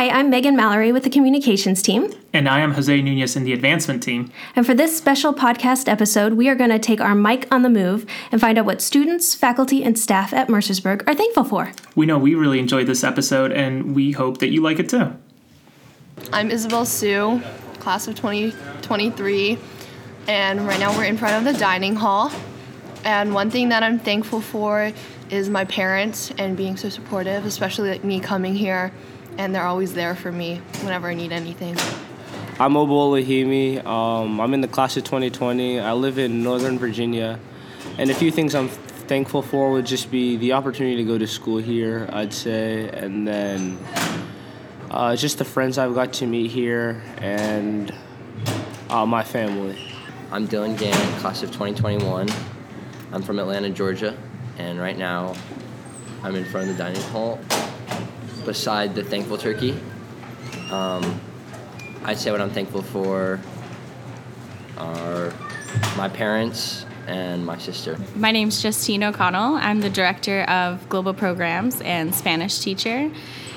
Hi, I'm Megan Mallory with the communications team. And I am Jose Nunez in the advancement team. And for this special podcast episode, we are going to take our mic on the move and find out what students, faculty, and staff at Mercersburg are thankful for. We know we really enjoyed this episode, and we hope that you like it too. I'm Isabel Sue, class of 2023, and right now we're in front of the dining hall. And one thing that I'm thankful for is my parents and being so supportive, especially like me coming here, and they're always there for me whenever I need anything. I'm Obo Lahimi. Um, I'm in the class of 2020. I live in Northern Virginia, and a few things I'm thankful for would just be the opportunity to go to school here, I'd say, and then uh, just the friends I've got to meet here and uh, my family. I'm Dylan Gann, class of 2021. I'm from Atlanta, Georgia, and right now I'm in front of the dining hall beside the thankful turkey. Um, I'd say what I'm thankful for are my parents and my sister. My name's Justine O'Connell. I'm the director of global programs and Spanish teacher.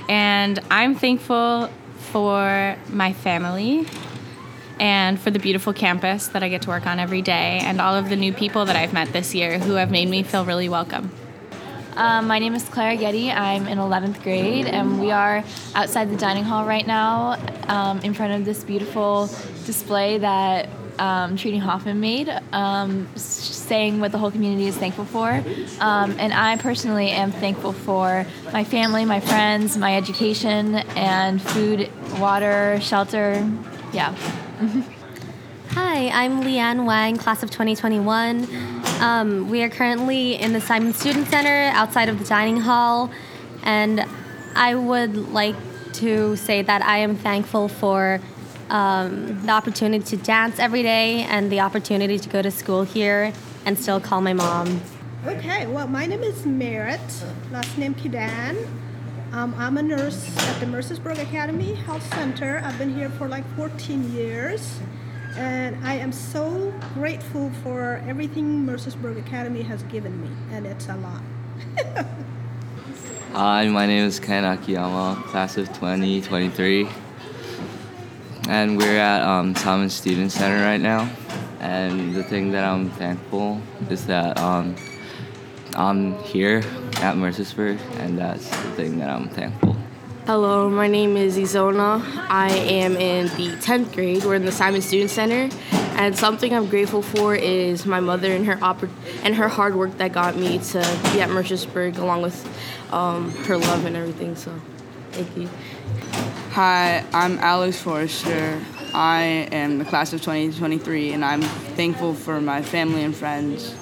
And I'm thankful for my family and for the beautiful campus that I get to work on every day and all of the new people that I've met this year who have made me feel really welcome. Um, my name is Clara Getty. I'm in 11th grade, and we are outside the dining hall right now um, in front of this beautiful display that um, Hoffman made, um, saying what the whole community is thankful for. Um, and I personally am thankful for my family, my friends, my education, and food, water, shelter. Yeah. Hi, I'm Leanne Wang, class of 2021. Um, we are currently in the Simon Student Center outside of the dining hall, and I would like to say that I am thankful for um, the opportunity to dance every day and the opportunity to go to school here and still call my mom. Okay, well, my name is Merritt, last name Kidan. Um, I'm a nurse at the Mercersburg Academy Health Center. I've been here for like 14 years and I am so grateful for everything Mercersburg Academy has given me, and it's a lot. Hi, my name is Ken Akiyama, class of 2023, and we're at um, Simon Student Center right now. And the thing that I'm thankful is that um, I'm here at Mercersburg, and that's the thing that I'm thankful. Hello, my name is Izona. I am in the 10th grade. We're in the Simon Student Center. And something I'm grateful for is my mother and her oppor- and her hard work that got me to be at Mercersburg, along with um, her love and everything. So, thank you. Hi, I'm Alex Forrester. I am the class of 2023, and I'm thankful for my family and friends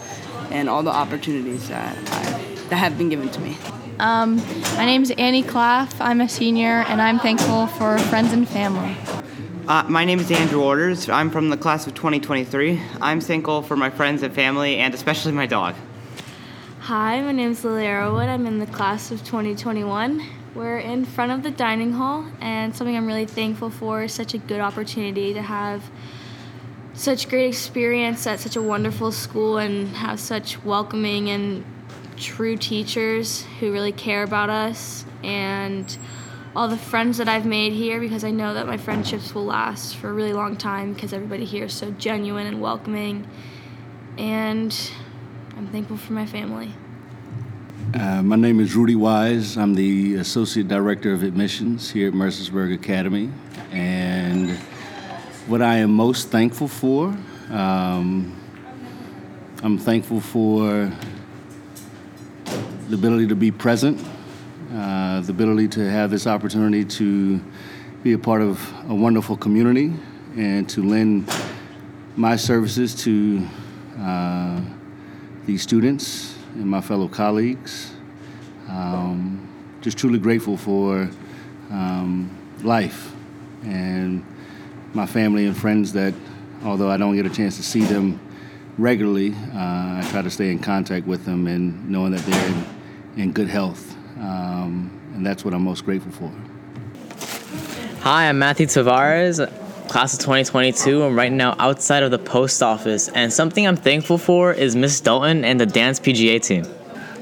and all the opportunities that, I, that have been given to me. Um, my name is Annie Claff. I'm a senior, and I'm thankful for friends and family. Uh, my name is Andrew Orders. I'm from the class of 2023. I'm thankful for my friends and family, and especially my dog. Hi, my name is Lily Arrowwood. I'm in the class of 2021. We're in front of the dining hall, and something I'm really thankful for is such a good opportunity to have such great experience at such a wonderful school and have such welcoming and true teachers who really care about us and all the friends that I've made here because I know that my friendships will last for a really long time because everybody here is so genuine and welcoming. And I'm thankful for my family. Uh, my name is Rudy Wise. I'm the Associate Director of Admissions here at Mercersburg Academy. And what I am most thankful for, um, I'm thankful for the ability to be present, uh, the ability to have this opportunity to be a part of a wonderful community and to lend my services to uh, these students and my fellow colleagues. Um, just truly grateful for um, life and my family and friends that, although I don't get a chance to see them regularly, uh, I try to stay in contact with them and knowing that they're in, in good health. Um, and that's what I'm most grateful for. Hi, I'm Matthew Tavares, class of 2022. I'm right now outside of the post office, and something I'm thankful for is Miss Dalton and the dance PGA team.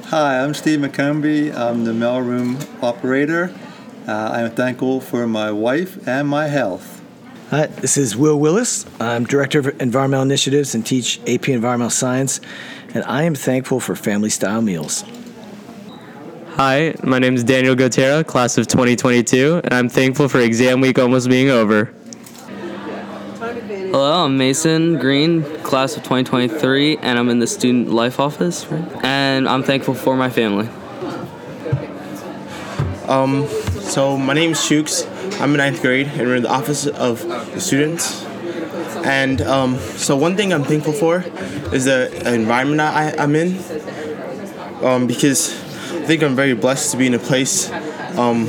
Hi, I'm Steve McCombie. I'm the mailroom operator, Uh, I am thankful for my wife and my health. Hi, this is Will Willis. I'm Director of Environmental Initiatives and teach AP Environmental Science, and I am thankful for family style meals. Hi, my name is Daniel Gotera, class of 2022, and I'm thankful for exam week almost being over. Hello, I'm Mason Green, class of 2023, and I'm in the student life office, and I'm thankful for my family. Um, so my name is Shooks. I'm in ninth grade, and we're in the office of the students. And um, so one thing I'm thankful for is the environment I, I'm in, um, because I think I'm very blessed to be in a place um,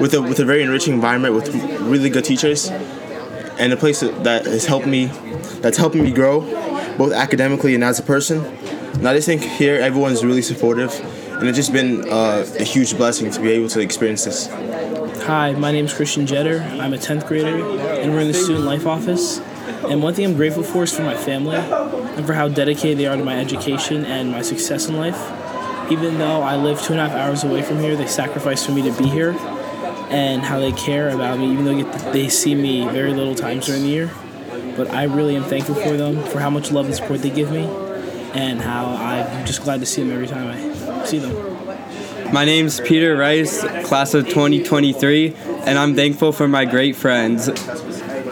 with a with a very enriching environment with really good teachers, and a place that, has helped me, that's helping me grow, both academically and as a person. And I just think here everyone's really supportive, and it's just been uh, a huge blessing to be able to experience this. Hi, my name is Christian Jetter. I'm a 10th grader, and we're in the student life office. And one thing I'm grateful for is for my family and for how dedicated they are to my education and my success in life. Even though I live two and a half hours away from here, they sacrifice for me to be here and how they care about me, even though they see me very little times during the year. But I really am thankful for them, for how much love and support they give me, and how I'm just glad to see them every time I see them. My name's Peter Rice, class of 2023, and I'm thankful for my great friends.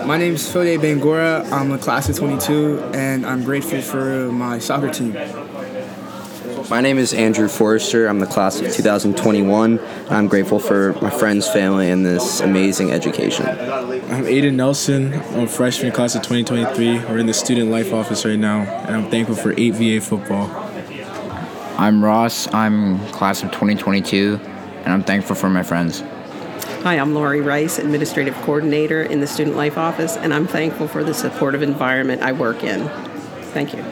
My name's Fode Bangora. I'm a class of 22, and I'm grateful for my soccer team. My name is Andrew Forrester. I'm the class of 2021, I'm grateful for my friends, family, and this amazing education. I'm Aiden Nelson. I'm a freshman class of 2023. We're in the student life office right now, and I'm thankful for 8VA football. I'm Ross. I'm class of 2022, and I'm thankful for my friends. Hi, I'm Lori Rice, Administrative Coordinator in the Student Life Office, and I'm thankful for the supportive environment I work in. Thank you.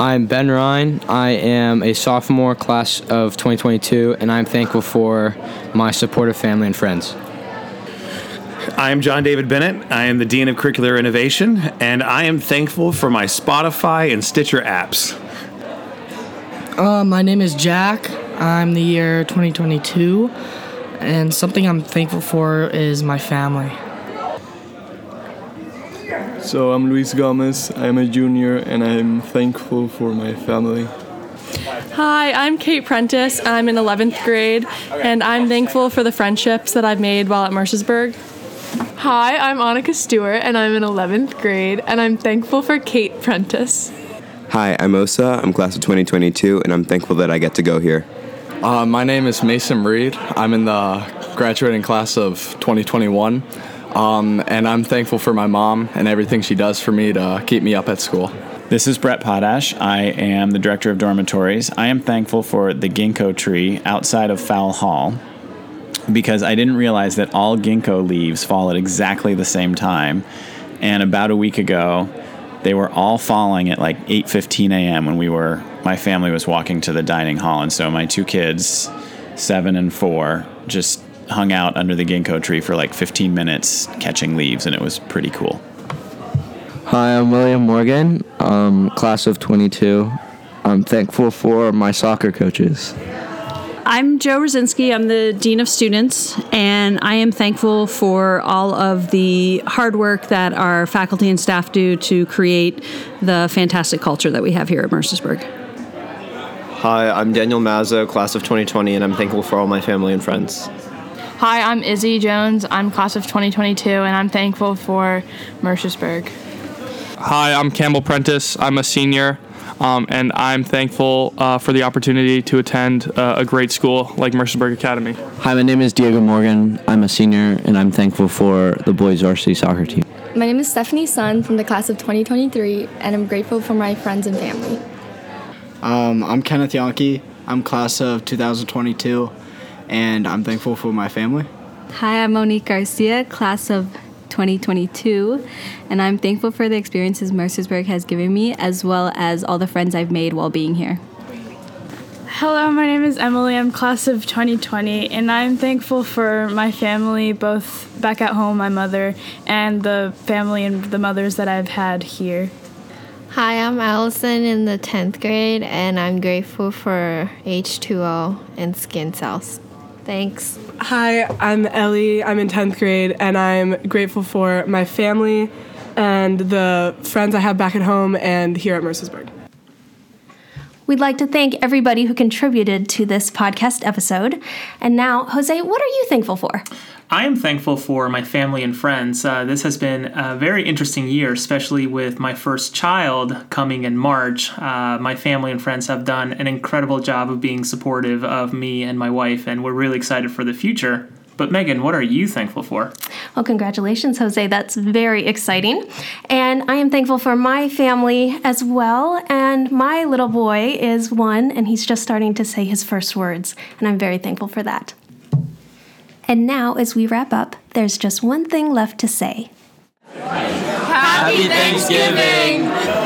I'm Ben Ryan. I am a sophomore class of 2022, and I'm thankful for my supportive family and friends. I am John David Bennett. I am the Dean of Curricular Innovation, and I am thankful for my Spotify and Stitcher apps. Uh, my name is Jack. I'm the year 2022, and something I'm thankful for is my family. So I'm Luis Gomez. I'm a junior and I'm thankful for my family. Hi, I'm Kate Prentice. I'm in 11th grade and I'm thankful for the friendships that I've made while at Mercersburg. Hi, I'm Annika Stewart and I'm in 11th grade and I'm thankful for Kate Prentice. Hi, I'm Osa. I'm class of 2022 and I'm thankful that I get to go here. Uh, my name is Mason Reed. I'm in the graduating class of 2021. Um, and I'm thankful for my mom and everything she does for me to keep me up at school. This is Brett Potash. I am the director of dormitories. I am thankful for the ginkgo tree outside of Fowl Hall because I didn't realize that all ginkgo leaves fall at exactly the same time. And about a week ago, they were all falling at like 8:15 a.m. when we were my family was walking to the dining hall and so my two kids, 7 and 4, just hung out under the ginkgo tree for like 15 minutes catching leaves, and it was pretty cool. Hi, I'm William Morgan, um, class of 22. I'm thankful for my soccer coaches. I'm Joe Rosinski. I'm the Dean of Students, and I am thankful for all of the hard work that our faculty and staff do to create the fantastic culture that we have here at Mercersburg. Hi, I'm Daniel Mazzo, class of 2020, and I'm thankful for all my family and friends. Hi, I'm Izzy Jones. I'm class of 2022, and I'm thankful for Mercersburg. Hi, I'm Campbell Prentice. I'm a senior, um, and I'm thankful uh, for the opportunity to attend uh, a great school like Mercersburg Academy. Hi, my name is Diego Morgan. I'm a senior, and I'm thankful for the boys varsity soccer team. My name is Stephanie Sun from the class of 2023, and I'm grateful for my friends and family. Um, I'm Kenneth Yonke. I'm class of 2022 and I'm thankful for my family. Hi, I'm Monique Garcia, class of 2022, and I'm thankful for the experiences Mercersburg has given me, as well as all the friends I've made while being here. Hello, my name is Emily. I'm class of 2020, and I'm thankful for my family, both back at home, my mother, and the family and the mothers that I've had here. Hi, I'm Allison in the 10th grade, and I'm grateful for H2O and skin cells. Thanks. Hi, I'm Ellie. I'm in 10th grade, and I'm grateful for my family and the friends I have back at home and here at Mercersburg. We'd like to thank everybody who contributed to this podcast episode. And now, Jose, what are you thankful for? I am thankful for my family and friends. Uh, this has been a very interesting year, especially with my first child coming in March. Uh, my family and friends have done an incredible job of being supportive of me and my wife, and we're really excited for the future. But Megan, what are you thankful for? Well, congratulations, Jose. That's very exciting. And I am thankful for my family as well. And my little boy is one, and he's just starting to say his first words. And I'm very thankful for that. And now, as we wrap up, there's just one thing left to say Happy Thanksgiving!